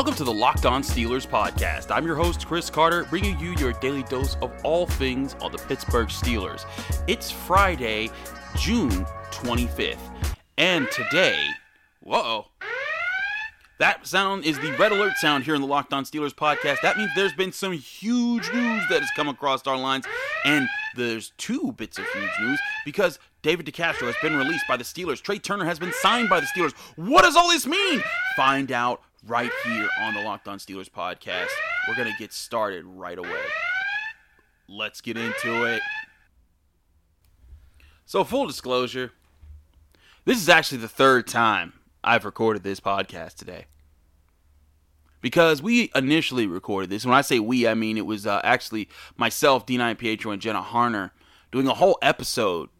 Welcome to the Locked On Steelers podcast. I'm your host, Chris Carter, bringing you your daily dose of all things on the Pittsburgh Steelers. It's Friday, June 25th, and today, whoa, that sound is the red alert sound here in the Locked On Steelers podcast. That means there's been some huge news that has come across our lines, and there's two bits of huge news because David DeCastro has been released by the Steelers. Trai Turner has been signed by the Steelers. What does all this mean? Find out right here on the Locked On Steelers podcast. We're going to get started right away. Let's get into it. So, full disclosure, this is actually the third time I've recorded this podcast today. Because we initially recorded this. When I say we, I mean it was uh, actually myself, Dean Iampietro, and Jenna Harner doing a whole episode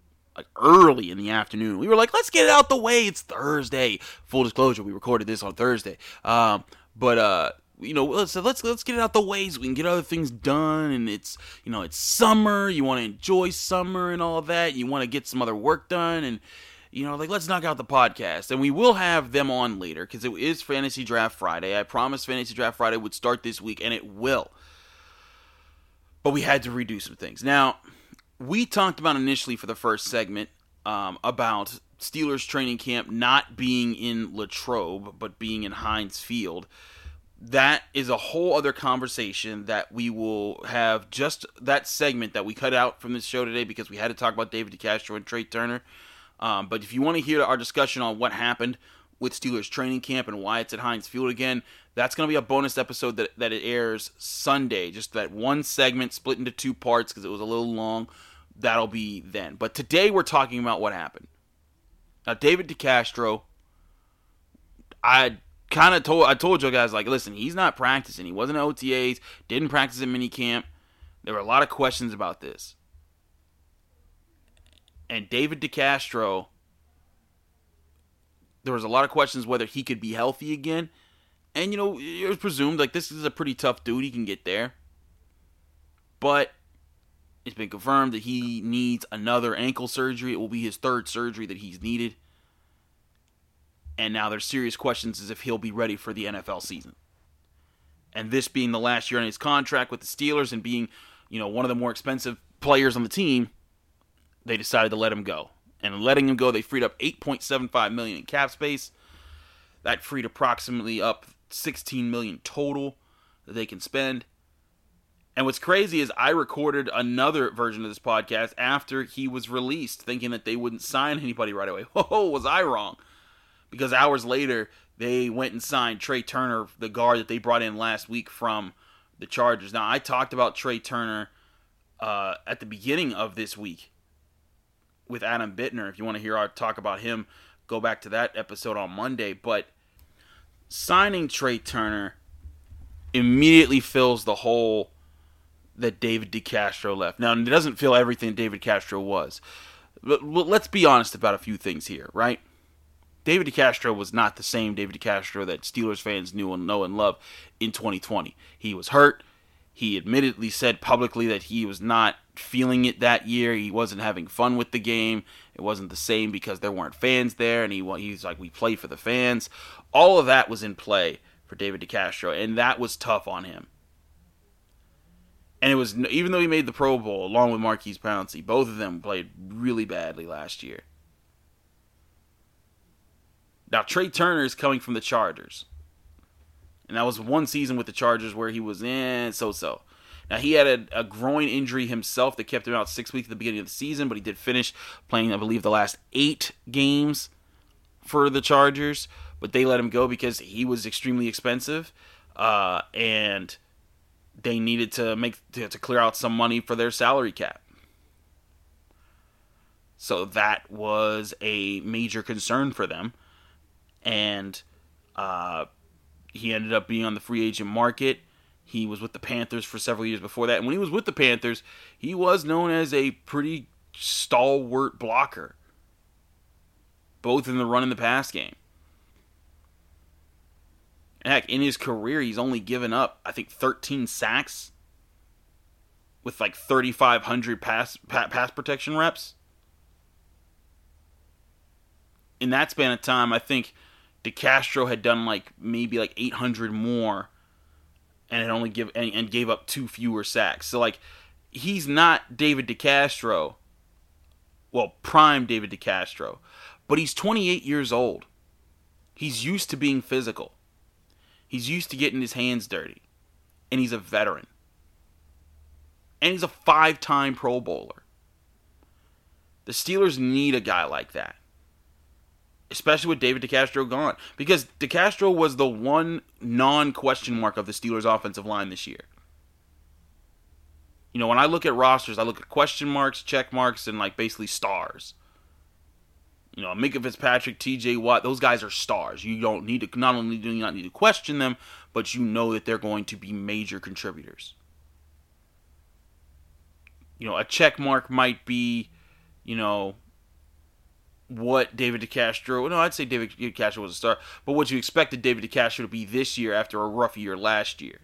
like early in the afternoon. We were like, let's get it out the way. It's Thursday. Full disclosure, we recorded this on Thursday. Um, but uh, you know, let's let's let's get it out the way so we can get other things done. And it's you know, it's summer. You want to enjoy summer and all that. You want to get some other work done and. You know, like let's knock out the podcast, and we will have them on later because it is Fantasy Draft Friday. I promised Fantasy Draft Friday would start this week, and it will. But we had to redo some things. Now, we talked about initially for the first segment um, about Steelers training camp not being in Latrobe but being in Heinz Field. That is a whole other conversation that we will have just that segment that we cut out from this show today because we had to talk about David DeCastro and Trai Turner. Um, but if you want to hear our discussion on what happened with Steelers training camp and why it's at Heinz Field again, that's going to be a bonus episode that, that it airs Sunday. Just that one segment split into two parts because it was a little long that'll be then. But today we're talking about what happened. Now, David DeCastro, I kind of told I told you guys like, listen, he's not practicing. He wasn't at OTAs, didn't practice at minicamp. There were a lot of questions about this. And David DeCastro, there was a lot of questions whether he could be healthy again. And you know, it was presumed like this is a pretty tough dude. He can get there. But it's been confirmed that he needs another ankle surgery. It will be his third surgery that he's needed. And now there's serious questions as if he'll be ready for the NFL season. And this being the last year on his contract with the Steelers and being, you know, one of the more expensive players on the team, they decided to let him go. And letting him go, they freed up 8.75 million in cap space. That freed approximately up 16 million total that they can spend. And what's crazy is I recorded another version of this podcast after he was released, thinking that they wouldn't sign anybody right away. Oh, was I wrong? Because hours later, they went and signed Trai Turner, the guard that they brought in last week from the Chargers. Now, I talked about Trai Turner uh, at the beginning of this week with Adam Bittner. If you want to hear our talk about him, go back to that episode on Monday. But signing Trai Turner immediately fills the hole that David DeCastro left. Now, it doesn't feel everything David Castro was. But let's be honest about a few things here, right? David DeCastro was not the same David DeCastro that Steelers fans knew and know and love in 2020. He was hurt. He admittedly said publicly that he was not feeling it that year. He wasn't having fun with the game. It wasn't the same because there weren't fans there, and he he's like, "We play for the fans." All of that was in play for David DeCastro, and that was tough on him and it was even though he made the Pro Bowl along with Maurkice Pouncey, both of them played really badly last year. Now Trey Turner is coming from the Chargers, and that was one season with the Chargers where he was in so-so. Now he had a, a, groin injury himself that kept him out six weeks at the beginning of the season, but he did finish playing, I believe, the last eight games for the Chargers. But they let him go because he was extremely expensive, uh, and they needed to make to, to clear out some money for their salary cap. So that was a major concern for them, and uh, he ended up being on the free agent market. He was with the Panthers for several years before that, and when he was with the Panthers, he was known as a pretty stalwart blocker, both in the run and the pass game. Heck, in his career, he's only given up, I think, 13 sacks with like 3,500 pass, pass protection reps. In that span of time, I think DeCastro had done like maybe like 800 more and had only give and, and gave up two fewer sacks. So like he's not David DeCastro. Well, prime David DeCastro, but he's 28 years old. He's used to being physical. He's used to getting his hands dirty. And he's a veteran. And he's a five time Pro Bowler. The Steelers need a guy like that. Especially with David DeCastro gone. Because DeCastro was the one non question mark of the Steelers' offensive line this year. You know, when I look at rosters, I look at question marks, check marks, and like basically stars. You know, Minkah Fitzpatrick, T.J. Watt, those guys are stars. You don't need to not only do you not need to question them, but you know that they're going to be major contributors. You know, a check mark might be, you know, what David DeCastro. No, I'd say David DeCastro was a star, but what you expected David DeCastro to be this year after a rough year last year.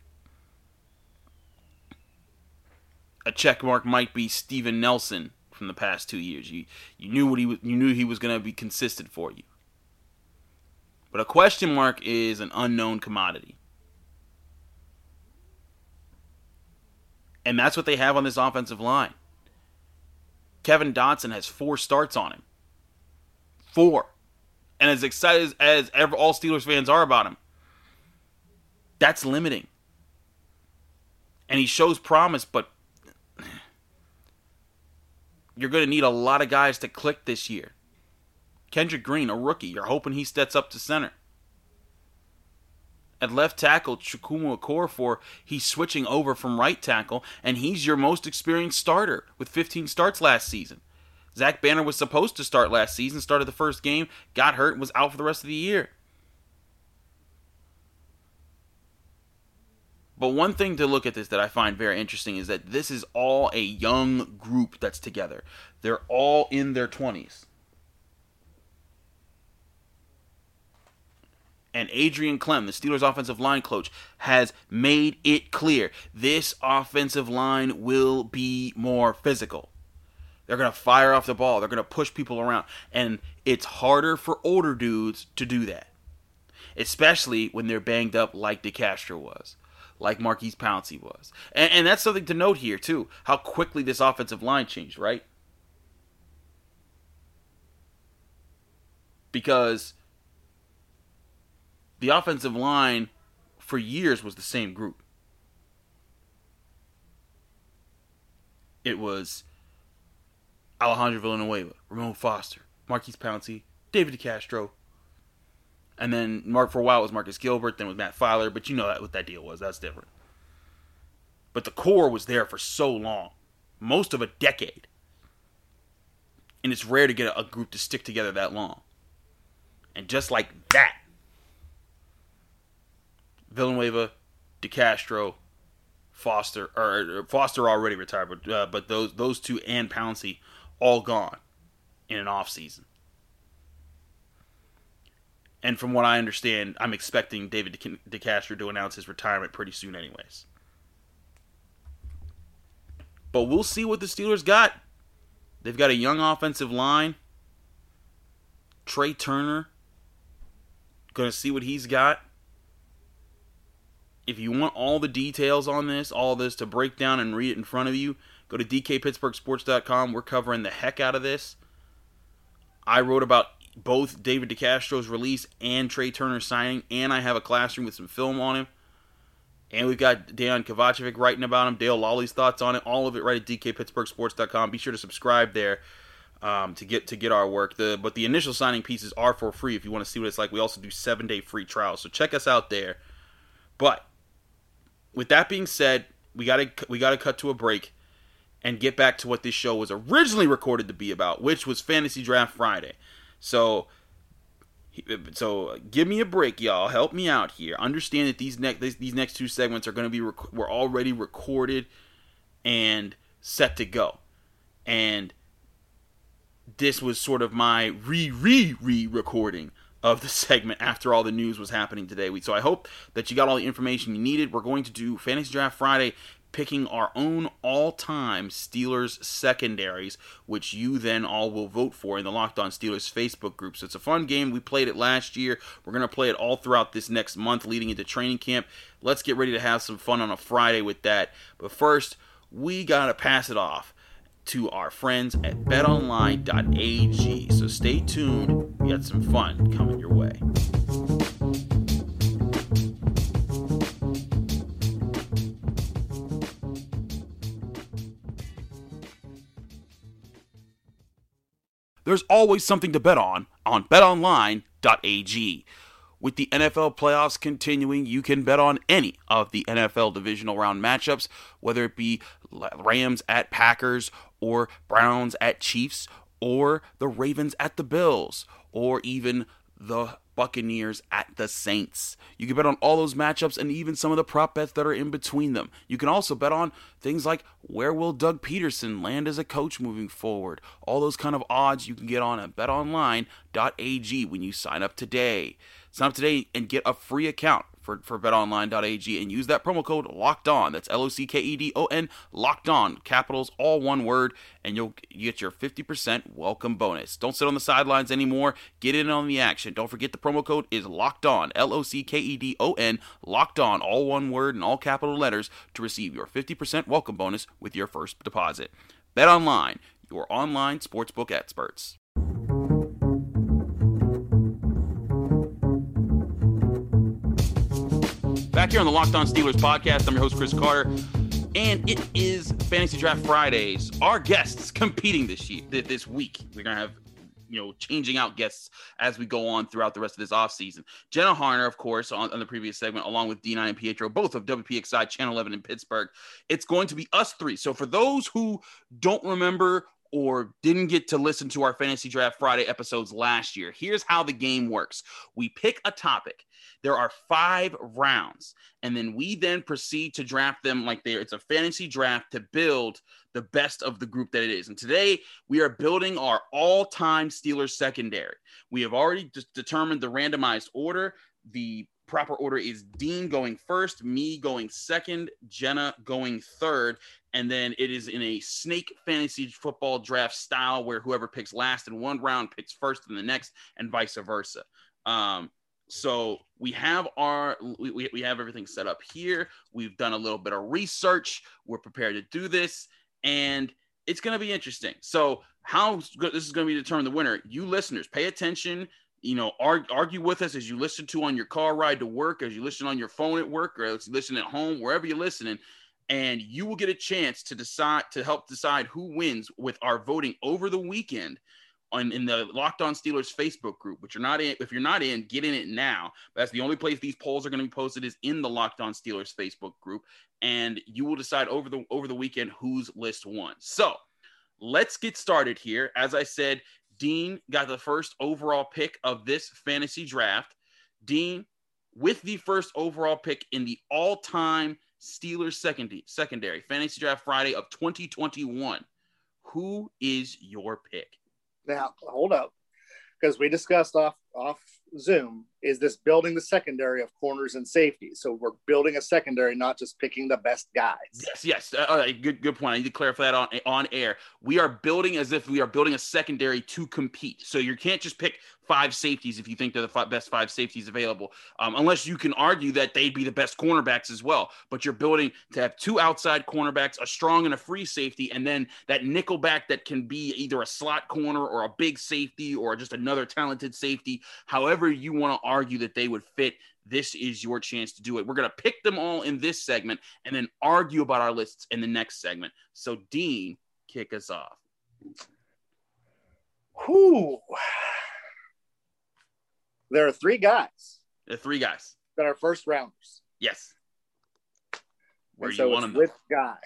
A check mark might be Steven Nelson from the past two years. You you knew what he was, you knew he was going to be consistent for you. But a question mark is an unknown commodity. And that's what they have on this offensive line. Kevin Dotson has four starts on him. Four. And as excited as, as ever, all Steelers fans are about him, that's limiting. And he shows promise, but you're going to need a lot of guys to click this year. Kendrick Green, a rookie, you're hoping he steps up to center. At left tackle, Chukwuma Okorafor, he's switching over from right tackle, and he's your most experienced starter with 15 starts last season. Zach Banner was supposed to start last season, started the first game, got hurt, and was out for the rest of the year. But one thing to look at this that I find very interesting is that this is all a young group that's together. They're all in their 20s. And Adrian Klemm, the Steelers offensive line coach, has made it clear this offensive line will be more physical. They're going to fire off the ball. They're going to push people around. And it's harder for older dudes to do that, especially when they're banged up like DeCastro was like Maurkice Pouncey was. And, and that's something to note here, too, how quickly this offensive line changed, right? Because the offensive line for years was the same group. It was Alejandro Villanueva, Ramon Foster, Maurkice Pouncey, David DeCastro, and then Mark for a while was Marcus Gilbert, then was Matt Feiler, but you know what that deal was. That's different. But the core was there for so long, most of a decade. And it's rare to get a group to stick together that long. And just like that, Villanueva, DeCastro, Foster, or Foster already retired, but uh, but those those two and Pouncey all gone in an off season. And from what I understand, I'm expecting David DeCastro to announce his retirement pretty soon, anyways. But we'll see what the Steelers got. They've got a young offensive line. Trai Turner. Gonna see what he's got. If you want all the details on this, all this to break down and read it in front of you, go to dkpittsburghsports.com. We're covering the heck out of this. I wrote about both David DeCastro's release and Trai Turner signing, and I have a classroom with some film on him. And we've got Dejan Kovacevic writing about him, Dale Lolley's thoughts on it, all of it right at dkpittsburghsports.com. Be sure to subscribe there um, to get to get our work. The but the initial signing pieces are for free if you want to see what it's like. We also do seven day free trials, so check us out there. But with that being said, we gotta we gotta cut to a break and get back to what this show was originally recorded to be about, which was Fantasy Draft Friday. So so give me a break, y'all. Help me out here. Understand that these next these, next two segments are going to be rec- we're already recorded and set to go. And this was sort of my re re re recording of the segment after all the news was happening today. So I hope that you got all the information you needed. We're going to do Fantasy Draft Friday picking our own all-time Steelers secondaries, which you then all will vote for in the Locked On Steelers Facebook group. So it's a fun game. We played it last year. We're going to play it all throughout this next month leading into training camp. Let's get ready to have some fun on a Friday with that. But first, we got to pass it off to our friends at betonline.ag. So stay tuned. We got some fun coming your way. There's always something to bet on on betonline.ag. With the NFL playoffs continuing, you can bet on any of the NFL divisional round matchups, whether it be Rams at Packers, or Browns at Chiefs, or the Ravens at the Bills, or even the Buccaneers at the Saints. You can bet on all those matchups and even some of the prop bets that are in between them. You can also bet on things like where will Doug Pederson land as a coach moving forward. All those kind of odds you can get on at betonline.ag when you sign up today. Sign up today and get a free account for, for betonline.ag and use that promo code locked on. That's L O C K E D O N, locked on, capitals, all one word, and you'll get your 50% welcome bonus. Don't sit on the sidelines anymore. Get in on the action. Don't forget the promo code is locked on, L O C K E D O N, locked on, all one word and all capital letters to receive your 50% welcome bonus with your first deposit. Bet online, your online sportsbook experts. Back here on the Locked On Steelers podcast, I'm your host, Chris Carter, and it is Fantasy Draft Fridays. Our guests competing this year, this week. We're gonna have you know changing out guests as we go on throughout the rest of this offseason. Jenna Harner, of course, on, on, the previous segment, along with Dean Iampietro, both of WPXI Channel 11 in Pittsburgh. It's going to be us three. So for those who don't remember or didn't get to listen to our Fantasy Draft Friday episodes last year, here's how the game works. We pick a topic there are five rounds, and then we then proceed to draft them like they it's a fantasy draft to build the best of the group that it is. And today we are building our all-time Steelers secondary. We have already determined the randomized order. The proper order is Dean going first, me going second, Jenna going third, and then it is in a snake fantasy football draft style where whoever picks last in one round picks first in the next, and vice versa. Um, so we have our we, we have everything set up here. We've done a little bit of research. We're prepared to do this. And it's going to be interesting. So how this is going to be determined the winner. You listeners pay attention. You know argue, argue with us as you listen to on your car ride to work as you listen on your phone at work or as you listen at home wherever you're listening and you will get a chance to decide to help decide who wins with our voting over the weekend on in the Locked On Steelers Facebook group, which you're not in. If you're not in, get in it now. But that's the only place these polls are going to be posted is in the Locked On Steelers Facebook group, and you will decide over the over the weekend whose list won. So let's get started here. As I said, Dean got the first overall pick of this fantasy draft. Dean, with the first overall pick in the all-time Steelers secondary, secondary fantasy draft Friday of 2021. Who is your pick? Now, hold up, because we discussed off off Zoom is this building the secondary of corners and safeties. So we're building a secondary, not just picking the best guys. Yes, yes. Uh, good, good point. I need to clarify that on on air. We are building as if we are building a secondary to compete. So you can't just pick five safeties if you think they're the five, best five safeties available, um, unless you can argue that they'd be the best cornerbacks as well. But you're building to have two outside cornerbacks, a strong and a free safety, and then that nickel back that can be either a slot corner or a big safety or just another talented safety. However, you want to argue that they would fit. This is your chance to do it. We're going to pick them all in this segment and then argue about our lists in the next segment. So, Dean, kick us off. Who? there are three guys. There are three guys that are first rounders. Yes. Where and you so want them? With guy.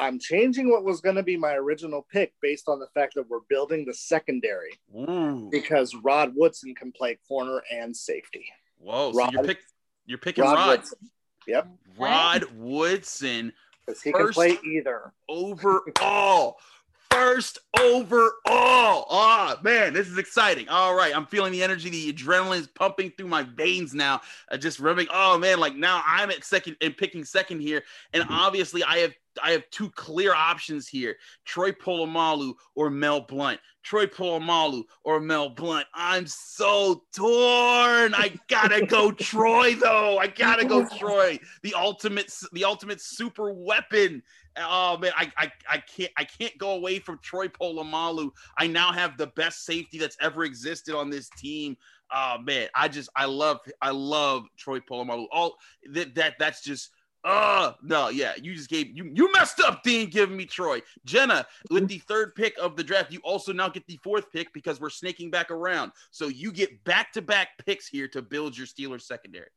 I'm changing what was going to be my original pick based on the fact that we're building the secondary Ooh. because Rod Woodson can play corner and safety. Whoa! Rod, so you're, pick, you're picking Rod. Rod. Woodson. Yep. Rod Woodson. Because he can play either. Overall, first overall. Oh man, this is exciting. All right, I'm feeling the energy, the adrenaline is pumping through my veins now. Uh, just rubbing. Oh man, like now I'm at second and picking second here, and obviously I have I have two clear options here: Troy Polamalu or Mel Blount. Troy Polamalu or Mel Blount. I'm so torn. I gotta go Troy though. I gotta go Troy. The ultimate, the ultimate super weapon. Oh man, I, I I can't I can't go away from Troy Polamalu. I now have the best safety that's ever existed on this team. Oh man, I just I love I love Troy Polamalu. All that that that's just uh no, yeah, you just gave you you messed up, Dean, giving me Troy. Jenna, with the third pick of the draft, you also now get the fourth pick because we're snaking back around. So you get back-to-back picks here to build your Steelers secondary.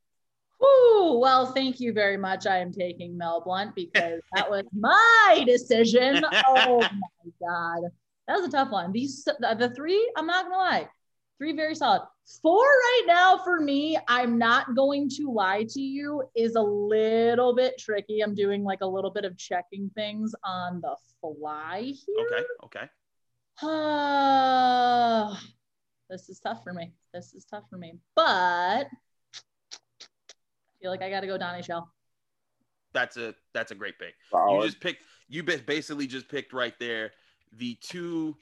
Woo! Well, thank you very much. I am taking Mel Blount because that was my decision. Oh my god, that was a tough one. These the three, I'm not gonna lie, three very solid. Four right now for me, I'm not going to lie to you, is a little bit tricky. I'm doing like a little bit of checking things on the fly here. Okay, okay. Uh, this is tough for me. This is tough for me. But I feel like I got to go Donnie Shell. That's a that's a great pick. Solid. You just picked you basically just picked right there the two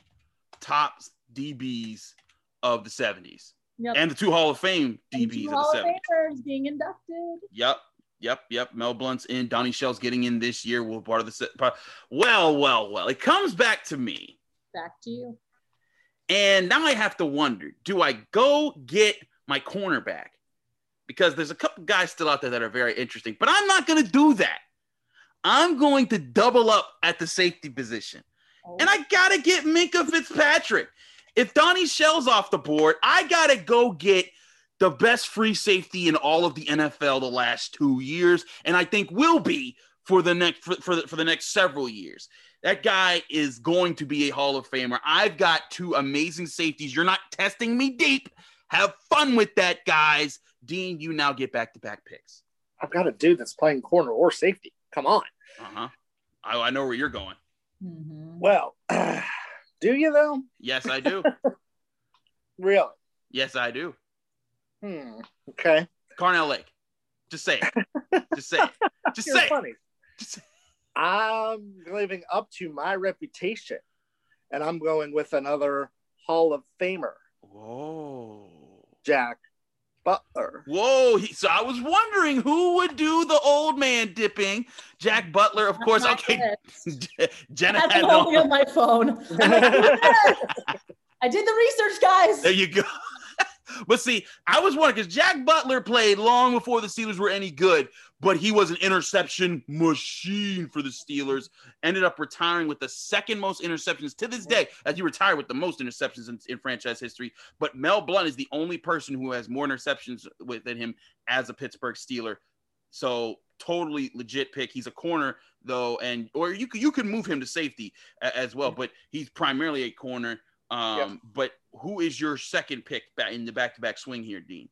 top DBs of the 70s. Yep. And the two Hall of Fame DBs of the 70s. being inducted. Yep. Yep, yep. Mel Blount's in. Donnie Shell's getting in this year. We're part of the set. Well, well, well. It comes back to me. Back to you. And now I have to wonder: Do I go get my cornerback? Because there's a couple guys still out there that are very interesting, but I'm not going to do that. I'm going to double up at the safety position, oh. and I got to get Minkah Fitzpatrick. If Donnie Shell's off the board, I gotta go get the best free safety in all of the NFL the last two years, and I think will be for the next for, for, the, for the next several years. That guy is going to be a Hall of Famer. I've got two amazing safeties. You're not testing me deep. Have fun with that, guys. Dean, you now get back to back picks. I've got a dude that's playing corner or safety. Come on. Uh huh. I, I know where you're going. Mm-hmm. Well, uh, Do you though? Yes, I do. really? Yes, I do. Hmm. Okay. Carnell Lake. Just say it. Just say it. Just say funny. it. Just say it. I'm living up to my reputation, and I'm going with another Hall of Famer. Whoa. Jack Butler. Whoa! He, so I was wondering who would do the old man dipping. Jack Butler, of course. Okay, Jenna That's had holding on my phone. I did the research, guys. There you go. but see, I was wondering because Jack Butler played long before the Steelers were any good, but he was an interception machine for the Steelers. Ended up retiring with the second most interceptions to this day, as he retired with the most interceptions in, in franchise history. But Mel Blount is the only person who has more interceptions within him as a Pittsburgh Steeler. So totally legit pick. He's a corner though, and or you could you could move him to safety as well, but he's primarily a corner. Um, yep. But who is your second pick back in the back to back swing here, Dean?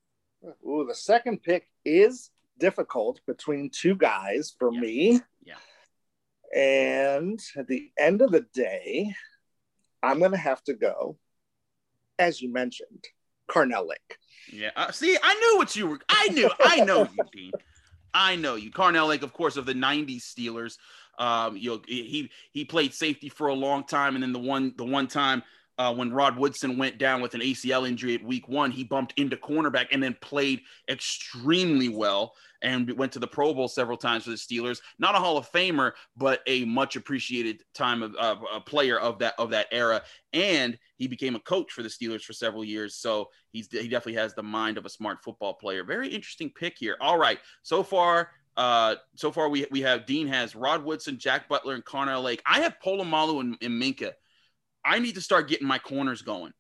Ooh, the second pick is difficult between two guys for yeah. me. Yeah. And at the end of the day, I'm going to have to go, as you mentioned, Carnell Lake. Yeah. Uh, see, I knew what you were. I knew. I know you, Dean. I know you. Carnell Lake, of course, of the '90s Steelers. Um, you know, he he played safety for a long time, and then the one the one time uh, when Rod Woodson went down with an ACL injury at week one, he bumped into cornerback and then played extremely well and went to the Pro Bowl several times for the Steelers. Not a Hall of Famer, but a much appreciated time of uh, a player of that of that era. And he became a coach for the Steelers for several years. So he's he definitely has the mind of a smart football player. Very interesting pick here. All right, so far. Uh, so far we we have Dean has Rod Woodson, Jack Butler, and Carnell Lake. I have Polamalu and, and Minkah I need to start getting my corners going.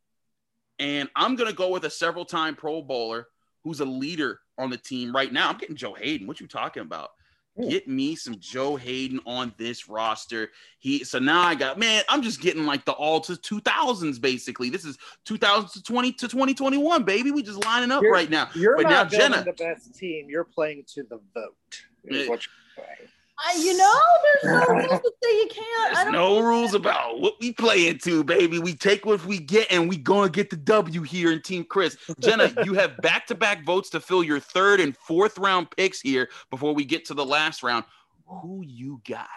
And I'm going to go with a several time Pro Bowler who's a leader on the team right now. I'm getting Joe Haden. What you talking about? Get me some Joe Haden on this roster. He so now I got man, I'm just getting like the all to 2000s basically. This is 2020 to 2021, baby. We just lining up you're, right now. You're but not now Jenna, the best team. You're playing to the vote. Is what you're saying. I, you know, there's no rules that say you can't. I There's don't no rules that- about what we play into, baby. We take what we get, and we gonna get the W here in Team Chris. Jenna, you have back-to-back votes to fill your third and fourth round picks here before we get to the last round. Who you got?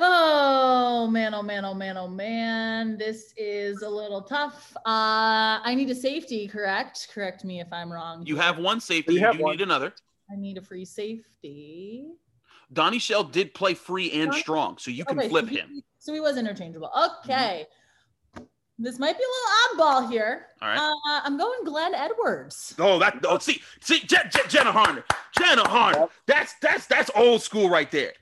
Oh man, oh man, oh man, oh man. This is a little tough. Uh I need a safety, correct? Correct me if I'm wrong. You have one safety. You You, have do one. need another. I need a free safety. Donnie Shell did play free and Donnie- strong, so you can Okay, flip so he- him. So he was interchangeable. Okay. This might be a little oddball here. All right. Uh, I'm going Glenn Edwards. Oh, that oh, see, see, Je- Je- Jenna Harner, Jenna Harner. Yep. That's that's that's old school right there.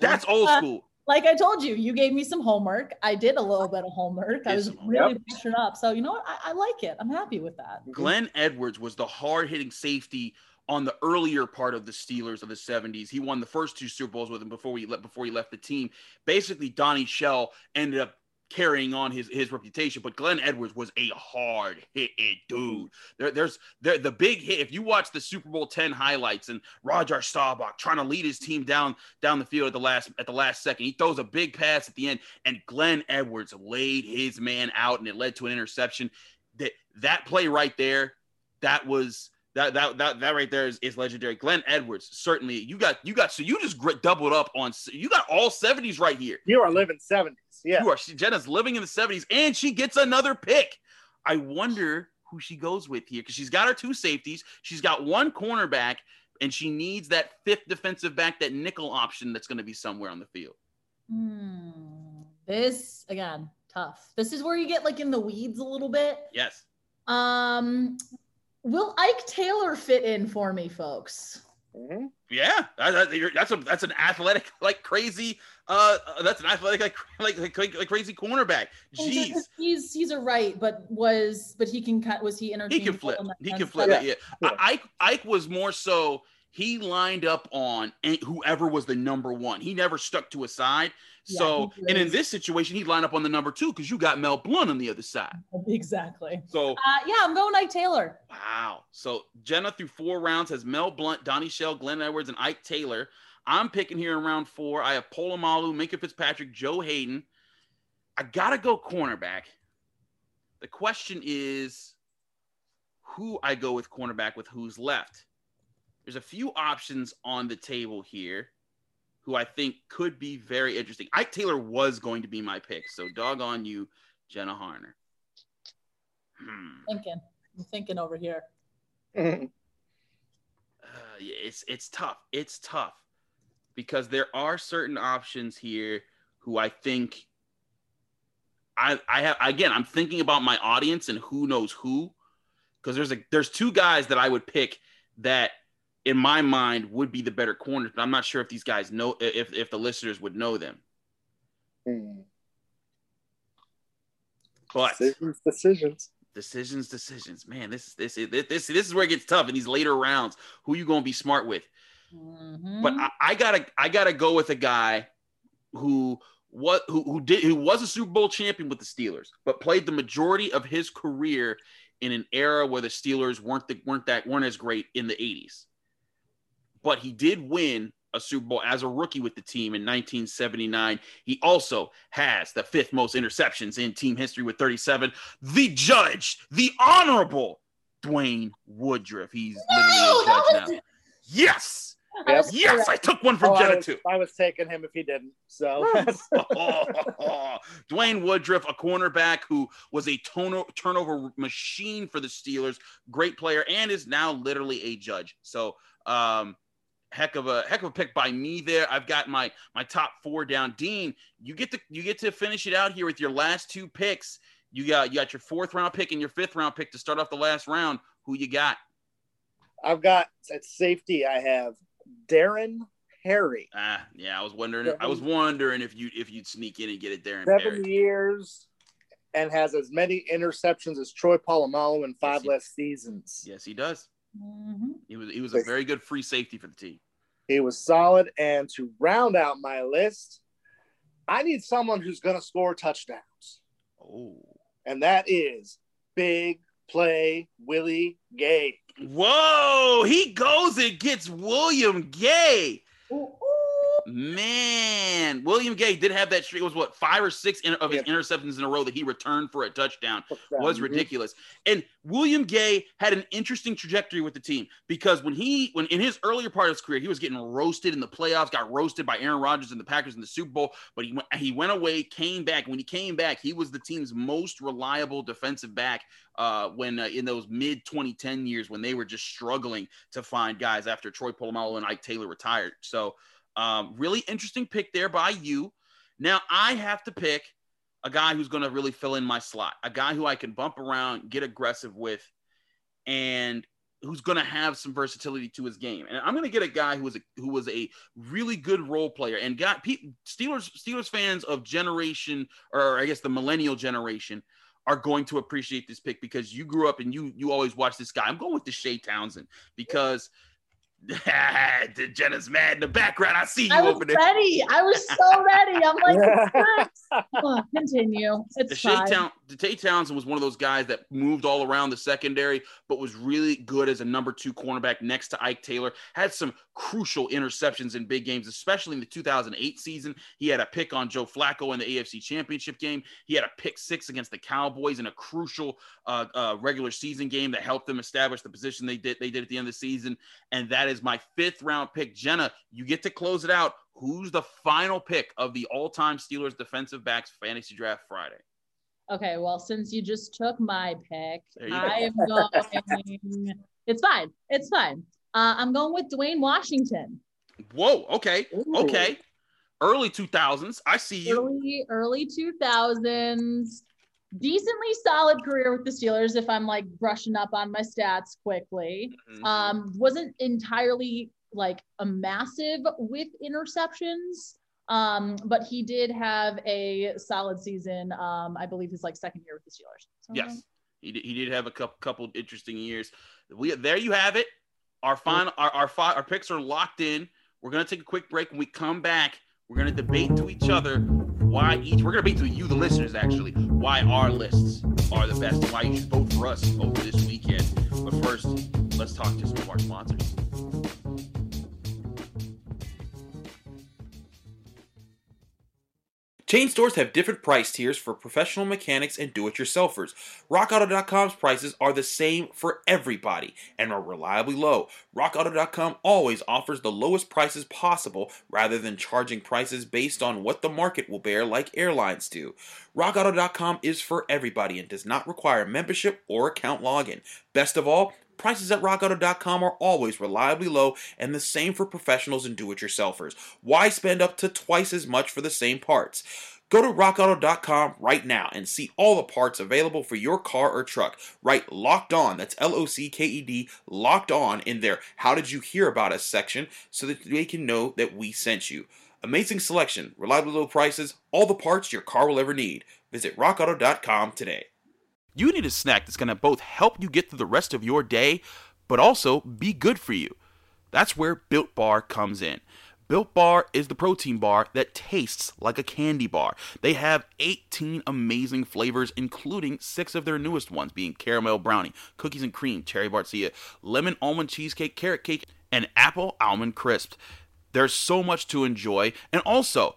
That's old Uh, school. Like I told you, you gave me some homework. I did a little bit of homework. I was really Yep. pushing up. So you know what? I, I like it. I'm happy with that. Glenn Edwards was the hard hitting safety on the earlier part of the Steelers of the 70s. He won the first two Super Bowls with him before he left before he left the team. Basically, Donnie Shell ended up carrying on his his reputation, but Glenn Edwards was a hard hitting dude. There, there's there, the big hit. If you watch the Super Bowl 10 highlights and Roger Staubach trying to lead his team down down the field at the last at the last second, he throws a big pass at the end, and Glenn Edwards laid his man out, and it led to an interception. That that play right there, that was that that that that right there is, is legendary. Glenn Edwards certainly. You got you got so you just gr- doubled up on. You got all seventies right here. You are living 70s. Yeah. You are she, Jenna's living in the seventies, and she gets another pick. I wonder who she goes with here because she's got her two safeties. She's got one cornerback, and she needs that fifth defensive back, that nickel option that's going to be somewhere on the field. Hmm. This again, tough. This is where you get like in the weeds a little bit. Yes. Um, will Ike Taylor fit in for me, folks? Mhm. Yeah, that- that- you're- that's a that's an athletic like crazy. Uh, uh, that's an athletic like like like, like, like crazy cornerback. Jeez, he's he's a right, but was but he can cut. Was he he can flip. He can flip Okay. it. Yeah, I- Ike Ike was more so. He lined up on whoever was the number one. He never stuck to a side. Yeah, So, he and in this situation, he'd line up on the number two because you got Mel Blount on the other side. Exactly. So, Uh, yeah, I'm going Ike Taylor. wow. So Jenna through four rounds has Mel Blount, Donnie Shell, Glenn Edwards, and Ike Taylor. I'm picking here in round four. I have Polamalu, Minkah Fitzpatrick, Joe Haden. I gotta go cornerback. The question is who I go with cornerback with who's left. There's a few options on the table here who I think could be very interesting. Ike Taylor was going to be my pick, so dog on you, Jenna Harner. Hmm. Thinking. I'm thinking over here. Mhm. uh, yeah, it's it's tough. It's tough because there are certain options here who I think I I have again. I'm thinking about my audience and who knows who because there's a there's two guys that I would pick that in my mind would be the better corners, but I'm not sure if these guys know if if the listeners would know them. Mhm. But Decisions, decisions. decisions, decisions, man. This this this this this is where it gets tough in these later rounds. Who you gonna be smart with? Mhm. But I, I gotta I gotta go with a guy who what who, who did who was a Super Bowl champion with the Steelers, but played the majority of his career in an era where the Steelers weren't the, weren't that weren't as great in the 80s. But he did win a Super Bowl as a rookie with the team in 1979. He also has the fifth most interceptions in team history with 37. The judge, the honorable Dwayne Woodruff. He's literally a judge that now. Yes. I was Yes. I took one from Oh, I, Jenna was, too. I was taking him if he didn't. So Dwayne Woodruff, a cornerback who was a tono- turnover machine for the Steelers, great player, and is now literally a judge. So, um, heck of a heck of a pick by me there. I've got my my top four down. Dean, you get to you get to finish it out here with your last two picks. You got you got your fourth round pick and your fifth round pick to start off the last round. Who you got? I've got at safety. I have Darren Perry, Ah, yeah, I was wondering. I was wondering if you if you'd sneak in and get it there. seven years, and has as many interceptions as Troy Polamalu in five Yes, he- less seasons. Yes, he does. Mhm. He was he was a very good free safety for the team. He was solid. And to round out my list, I need someone who's going to score touchdowns, Oh, and that is big play Willie Gay. whoa! He goes and gets William Gay. Ooh, ooh. Man, William Gay did have that streak. It was what five or six in, of his Yeah. interceptions in a row that he returned for a touchdown. Touchdown. was Mhm. ridiculous. And William Gay had an interesting trajectory with the team because when he when in his earlier part of his career, he was getting roasted in the playoffs, got roasted by Aaron Rodgers and the Packers in the Super Bowl, but he went he went away, came back. When he came back, he was the team's most reliable defensive back uh, when uh, in those mid 2010 years when they were just struggling to find guys after Troy Polamalu and Ike Taylor retired. So um, really interesting pick there by you. Now I have to pick a guy who's going to really fill in my slot, a guy who I can bump around, get aggressive with, and who's going to have some versatility to his game. And I'm going to get a guy who was a, who was a really good role player and got pe- Steelers Steelers fans of generation or I guess the millennial generation are going to appreciate this pick because you grew up and you you always watch this guy. I'm going with the Deshea Townsend because Jenna's mad in the background. I see you I was over there. ready. I was so ready. I'm like, Yeah. oh, continue. It's Deshea, fine. Town- Deshea Townsend was one of those guys that moved all around the secondary, but was really good as a number two cornerback next to Ike Taylor. Had some crucial interceptions in big games, especially in the 2008 season. He had a pick on Joe Flacco in the AFC Championship game. He had a pick six against the Cowboys in a crucial uh, uh, regular season game that helped them establish the position they did they did at the end of the season. And that is my fifth round pick. Jenna, you get to close it out. Who's the final pick of the all-time Steelers defensive backs fantasy draft Friday? Okay, well, since you just took my pick, I am going. it's fine. It's fine. Uh, I'm going with Dewayne Washington. Whoa. Okay. Ooh. Okay. Early 2000s. I see you. Early, early 2000s. Decently solid career with the Steelers. If I'm like brushing up on my stats quickly, Mhm. um, wasn't entirely like a massive with interceptions. Um, but he did have a solid season. Um, I believe his like second year with the Steelers. So, Yes. He did, he did have a couple, couple interesting years. We there you have it. Our final our our, fi- our picks are locked in. We're gonna take a quick break. When we come back, we're gonna debate to each other why each. We're gonna debate to you, the listeners, actually, why our lists are the best why you should vote for us over this weekend. But first, let's talk to some of our sponsors. Chain stores have different price tiers for professional mechanics and do-it-yourselfers. RockAuto.com's prices are the same for everybody and are reliably low. RockAuto.com always offers the lowest prices possible rather than charging prices based on what the market will bear like airlines do. RockAuto.com is for everybody and does not require membership or account login. Best of all, Prices at rockauto.com are always reliably low and the same for professionals and do it yourselfers. Why spend up to twice as much for the same parts? Go to rockauto.com right now and see all the parts available for your car or truck. Write locked on, that's L O C K E D, locked on in their How Did You Hear About Us section so that they can know that we sent you. Amazing selection, reliably low prices, all the parts your car will ever need. Visit rockauto.com today. You need a snack that's going to both help you get through the rest of your day, but also be good for you. That's where Built Bar comes in. Built Bar is the protein bar that tastes like a candy bar. They have 18 amazing flavors, including six of their newest ones being caramel brownie, cookies and cream, cherry barcia, lemon almond cheesecake, carrot cake, and apple almond crisp. There's so much to enjoy, and also,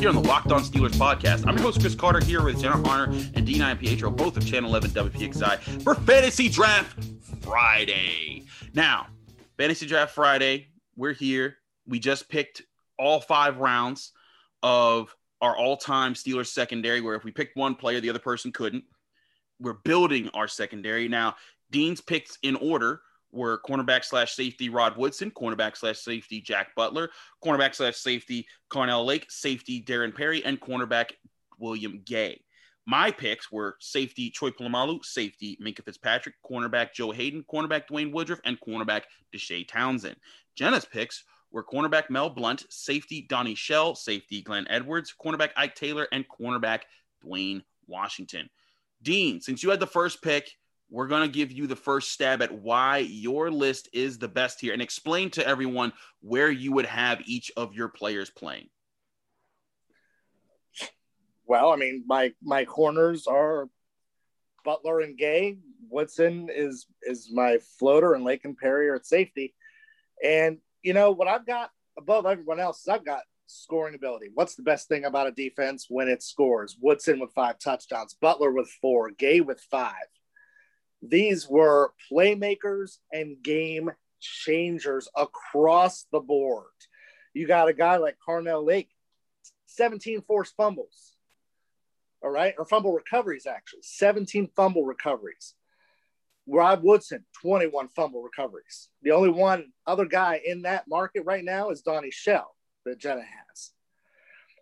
here on the Locked On Steelers podcast, I'm your host Chris Carter here with Jenna Harner and Dean Iampietro, both of Channel 11 WPXI, for Fantasy Draft Friday. Now, Fantasy Draft Friday, we're here. We just picked all five rounds of our all-time Steelers secondary, where if we picked one player, the other person couldn't. We're building our secondary now. Dean's picks in order were cornerback slash safety Rod Woodson, cornerback slash safety Jack Butler, cornerback slash safety Carnell Lake, safety Darren Perry, and cornerback William Gay. My picks were safety Troy Polamalu, safety Minkah Fitzpatrick, cornerback Joe Haden, cornerback Dwayne Woodruff, and cornerback Deshea Townsend. Jenna's picks were cornerback Mel Blount, safety Donnie Shell, safety Glenn Edwards, cornerback Ike Taylor, and cornerback Dewayne Washington. Dean, since you had the first pick, we're going to give you the first stab at why your list is the best here and explain to everyone where you would have each of your players playing. Well, I mean, my my corners are Butler and Gay. Woodson is is my floater, and Lake and Perry are at safety. And you know what I've got above everyone else is I've got scoring ability. What's the best thing about a defense when it scores? Woodson with five touchdowns, Butler with four, Gay with five. These were playmakers and game changers across the board. You got a guy like Carnell Lake, 17 forced fumbles. All right, or fumble recoveries, actually, 17 fumble recoveries. Rod Woodson, 21 fumble recoveries. The only one other guy in that market right now is Donnie Shell that Jenna has.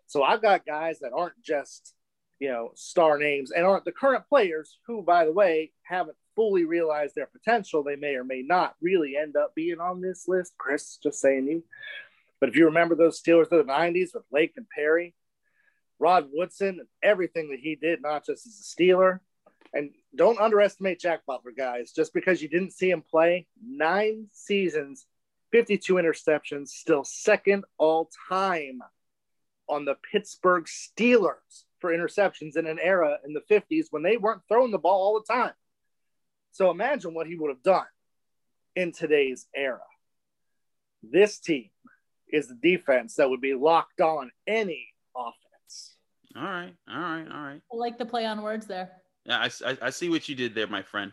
So I've got guys that aren't just, you know, star names and aren't the current players who, by the way, haven't fully realize their potential. They may or may not really end up being on this list. Chris, just saying you. But if you remember those Steelers of the 90s with Lake and Perry, Rod Woodson, and everything that he did, not just as a Steeler, and don't underestimate Jack Butler, guys. Just because you didn't see him play nine seasons, 52 interceptions, still second all time on the Pittsburgh Steelers for interceptions in an era in the 50s when they weren't throwing the ball all the time. So imagine what he would have done in today's era. This team is the defense that would be locked on any offense. All right, all right, all right. I like the play on words there. Yeah, I, I, I see what you did there, my friend.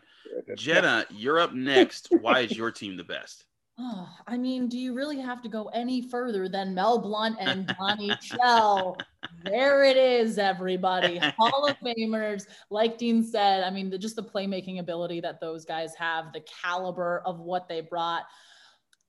Jenna, you're up next. Why is your team the best? Oh, I mean, do you really have to go any further than Mel Blount and Donnie Shell? There it is, everybody. Hall of Famers, like Dean said. I mean, the, just the playmaking ability that those guys have, the caliber of what they brought.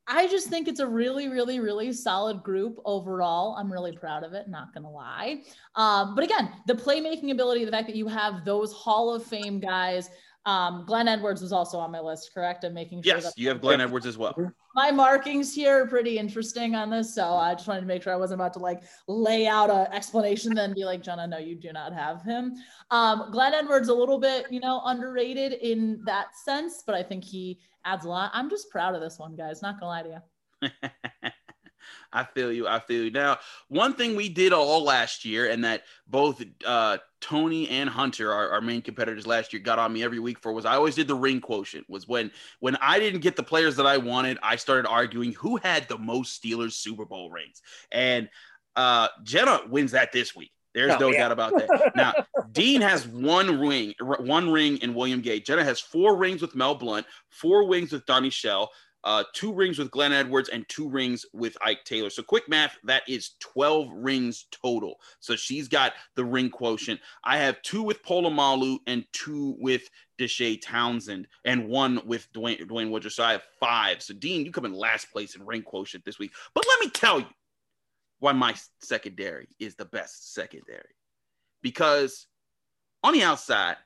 I just think it's a really, really, really solid group overall. I'm really proud of it, not gonna lie. Um, but again, the playmaking ability, the fact that you have those Hall of Fame guys. Um, Glenn Edwards was also on my list, correct? I'm making sure. Yes, you have Glenn Edwards as well. My markings here are pretty interesting on this, so I just wanted to make sure I wasn't about to like lay out an explanation, then be like, Jenna, no, you do not have him. Um, Glenn Edwards a little bit, you know, underrated in that sense, but I think he adds a lot. I'm just proud of this one, guys. Not gonna lie to you. I feel you. I feel you. Now, one thing we did all last year, and that both uh, Tony and Hunter, our, our, main competitors last year, got on me every week for was I always did the ring quotient. Was when when I didn't get the players that I wanted, I started arguing who had the most Steelers Super Bowl rings, and uh, Jenna wins that this week. There's oh, no yeah. doubt about that. Now, Dean has one ring, one ring in William Gay. Jenna has four rings with Mel Blount, four rings with Donnie Shell, uh, two rings with Glenn Edwards, and two rings with Ike Taylor. So, quick math, that is 12 rings total. So, she's got the ring quotient. I have two with Polamalu and two with Deshea Townsend, and one with Dwayne, Dwayne Woodruff. So, I have five. So, Dean, you come in last place in ring quotient this week. But let me tell you why my secondary is the best secondary. Because on the outside,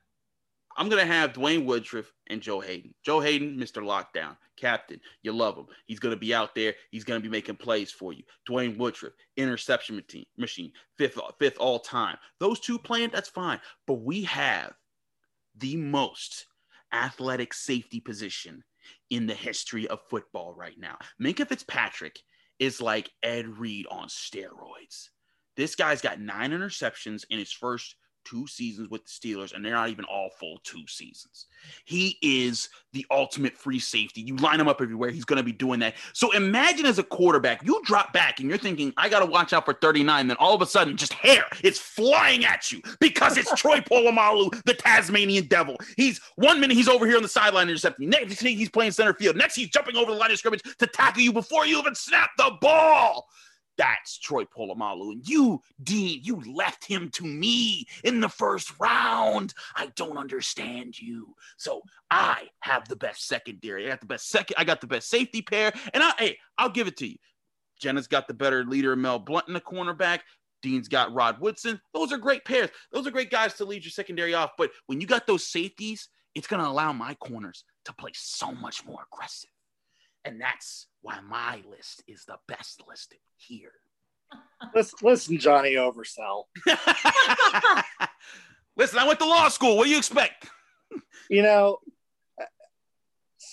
I'm to have Dwayne Woodruff and Joe Haden. Joe Haden, Mr. Lockdown, captain. You love him. He's to be out there. He's to be making plays for you. Dwayne Woodruff, interception machine, fifth, fifth all time. Those two playing, that's fine. But we have the most athletic safety position in the history of football right now. Minkah Fitzpatrick is like Ed Reed on steroids. This guy's got nine interceptions in his first two seasons with the Steelers, and they're not even all full two seasons. He is the ultimate free safety. You line him up everywhere, he's going to be doing that. So imagine as a quarterback, you drop back and you're thinking, I got to watch out for 39. Then all of a sudden, just hair is flying at you because it's Troy Polamalu, the Tasmanian devil. He's one minute he's over here on the sideline intercepting. Next he's playing center field. Next he's jumping over the line of scrimmage to tackle you before you even snap the ball. That's Troy Polamalu. And you, Dean, you left him to me in the first round. I don't understand you. So I have the best secondary. I got the best second. I got the best safety pair. And I, hey, I'll give it to you. Jenna's got the better leader, Mel Blount in the cornerback. Dean's got Rod Woodson. Those are great pairs. Those are great guys to lead your secondary off. But when you got those safeties, it's going to allow my corners to play so much more aggressive. And that's why my list is the best list here. Listen, listen, Johnny Oversell. listen, I went to law school. What do you expect? You know,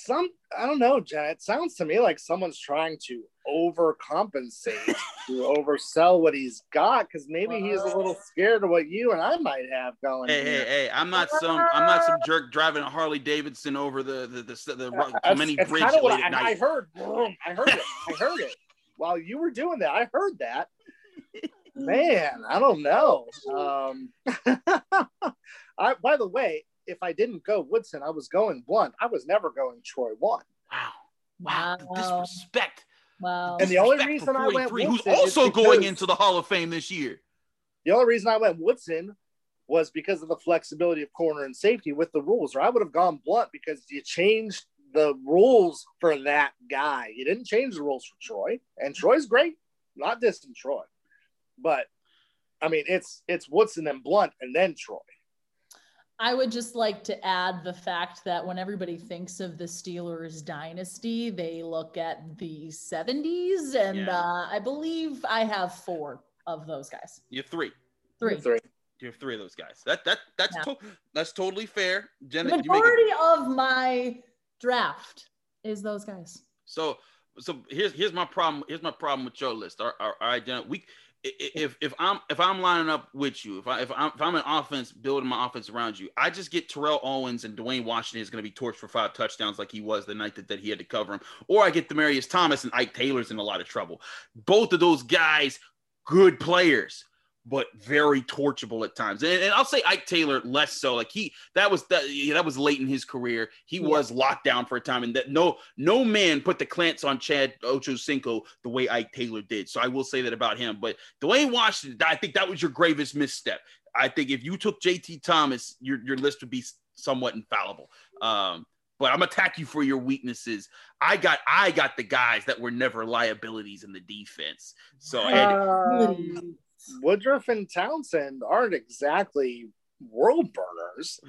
some I don't know, Jen. It sounds to me like someone's trying to overcompensate to oversell what he's got because maybe he's a little scared of what you and I might have going. Hey, here. hey, hey! I'm not some I'm not some jerk driving a Harley Davidson over the the the, the, the That's- many that's bridge kinda what at I, I heard. boom, I heard it. I heard it. While you were doing that, I heard that. Man, I don't know. Um, I, by the way, if I didn't go Woodson, I was going Blount. I was never going Troy one. Wow, wow, Wow. disrespect. Wow. And the only reason I went 43, who's Woodson is also going into the Hall of Fame this year. The only reason I went Woodson was because of the flexibility of corner and safety with the rules, or I would have gone Blount because you changed the rules for that guy. You didn't change the rules for Troy, and Troy's great, not distant Troy, but I mean it's it's Woodson and Blount and then Troy. I would just like to add the fact that when everybody thinks of the Steelers dynasty, they look at the 70s. And Yeah. uh, I believe I have four of those guys. You have three. Three. Three. You have three of those guys. That that that's Yeah. to- that's totally fair. The Jenna, you make it, majority of my draft is those guys. so so here's here's my problem. Here's my problem with your list. All right, all right Jenna, we i- i- if if I'm if I'm lining up with you, if I if I'm if I'm an offense building my offense around you, I just get Terrell Owens and Dewayne Washington is going to be torched for five touchdowns like he was the night that, that he had to cover him, or I get Demaryius Thomas and Ike Taylor's in a lot of trouble. Both of those guys, good players. But very torchable at times, and, and I'll say Ike Taylor less so. Like he, that was that, yeah, that was late in his career. He Yeah. was locked down for a time, and that no no man put the clamps on Chad Ochocinco the way Ike Taylor did. So I will say that about him. But Dewayne Washington, I think that was your gravest misstep. I think if you took JT Thomas, your your list would be somewhat infallible. Um, but I'm attack you for your weaknesses. I got I got the guys that were never liabilities in the defense. So and Um, Woodruff and Townsend aren't exactly world burners.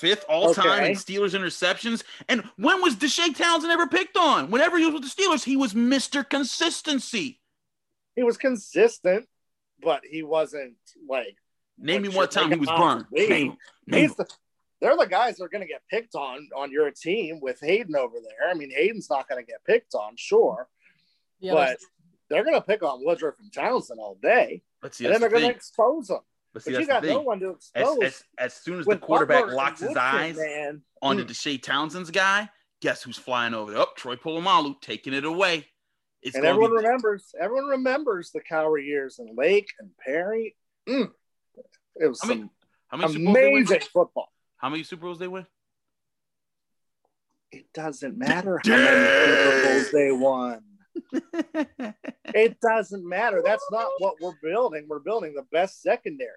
fifth all time Okay. in Steelers interceptions. And when was Deshea Townsend ever picked on? Whenever he was with the Steelers, he was Mr. Consistency. He was consistent, but he wasn't like Name me one time he was burned. athlete. Name, name he's the, they're the guys that are going to get picked on on your team with Haden over there. I mean, Haden's not going to get picked on, sure, The but others- they're going to pick on Woodruff and Townsend all day, Let's see. and then they're the going to expose them. But But see, you got no one to As, expose. as, as soon as the quarterback Butler locks his eyes man. onto Mm. Deshea Townsend's guy, guess who's flying over there? Up, Troy Polamalu taking it away. It's and everyone be, remembers. Everyone remembers the Cowher years and Lake and Perry. Mm. It was many- some how many amazing football. How many Super Bowls they win? It doesn't matter how many Super Bowls they won. It doesn't matter. That's not what we're building. We're building the best secondary.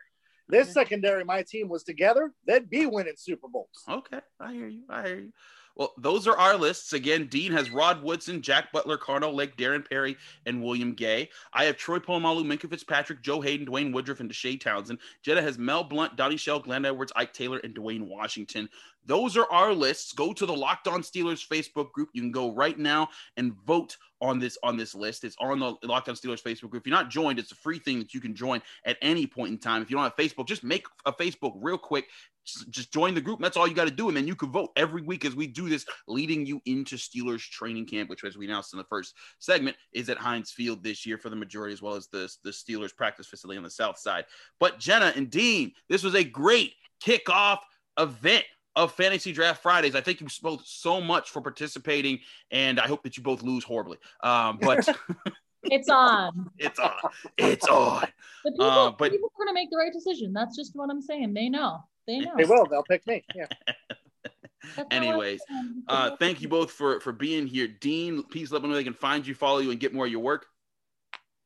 This secondary, my team was together, they'd be winning Super Bowls. Okay, I hear you. I hear you. Well, those are our lists. Again, Dean has Rod Woodson, Jack Butler, Carnell Lake, Darren Perry, and William Gay. I have Troy Polamalu, Minkah Fitzpatrick, Joe Haden, Dwayne Woodruff, and Deshea Townsend. Jenna has Mel Blount, Donnie Shell, Glenn Edwards, Ike Taylor, and Dewayne Washington. Those are our lists. Go to the Locked On Steelers Facebook group. You can go right now and vote on this on this list. It's on the Locked On Steelers Facebook group. If you're not joined, it's a free thing that you can join at any point in time. If you don't have Facebook, just make a Facebook real quick just just join the group. That's all you got to do. And then you can vote every week as we do this, leading you into Steelers training camp, which, as we announced in the first segment, is at Heinz Field this year for the majority, as well as the, the Steelers practice facility on the south side. But Jenna and Dean, this was a great kickoff event of Fantasy Draft Fridays. I thank you both so much for participating, and I hope that you both lose horribly. Um, but it's on. it's on. It's on. The people, Uh, but- people are going to make the right decision. That's just what I'm saying. They know. They know. They will. They'll pick me. Yeah. That's not what I'm Anyways. Uh, thank you both for for being here, Dean. Please let me know they can find you, follow you, and get more of your work.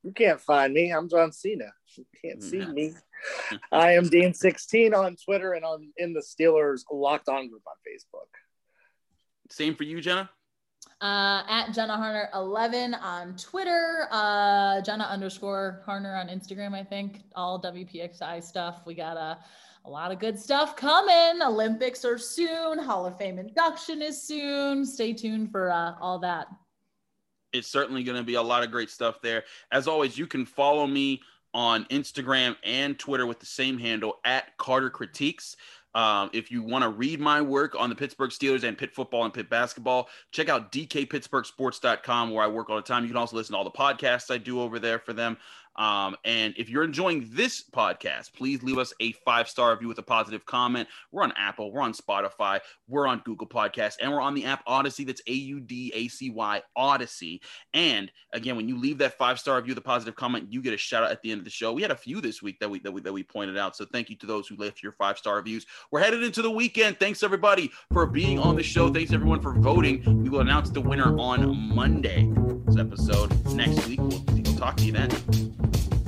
You can't find me. I'm John Cena. You can't see me. I am Dean16 on Twitter and on in the Steelers Locked On group on Facebook. Same for you, Jenna. Uh, at Jenna Harner 11 on Twitter, uh, Jenna underscore Harner on Instagram, I think. All WPXI stuff. We got a, a lot of good stuff coming. Olympics are soon. Hall of Fame induction is soon. Stay tuned for uh, all that. It's certainly going to be a lot of great stuff there. As always, you can follow me on Instagram and Twitter with the same handle at Carter Critiques. Um, if you want to read my work on the Pittsburgh Steelers and Pitt football and Pitt basketball, check out dkpittsburghsports.com where I work all the time. You can also listen to all the podcasts I do over there for them. Um, and if you're enjoying this podcast, please leave us a five star review with a positive comment. We're on Apple, we're on Spotify, we're on Google Podcasts, and we're on the app Audacy. That's A U D A C Y Audacy. And again, when you leave that five star review, the positive comment, you get a shout out at the end of the show. We had a few this week that we that we that we pointed out. So thank you to those who left your five star reviews. We're headed into the weekend. Thanks everybody for being on the show. Thanks everyone for voting. We will announce the winner on Monday. This episode next week. We'll talk to you then.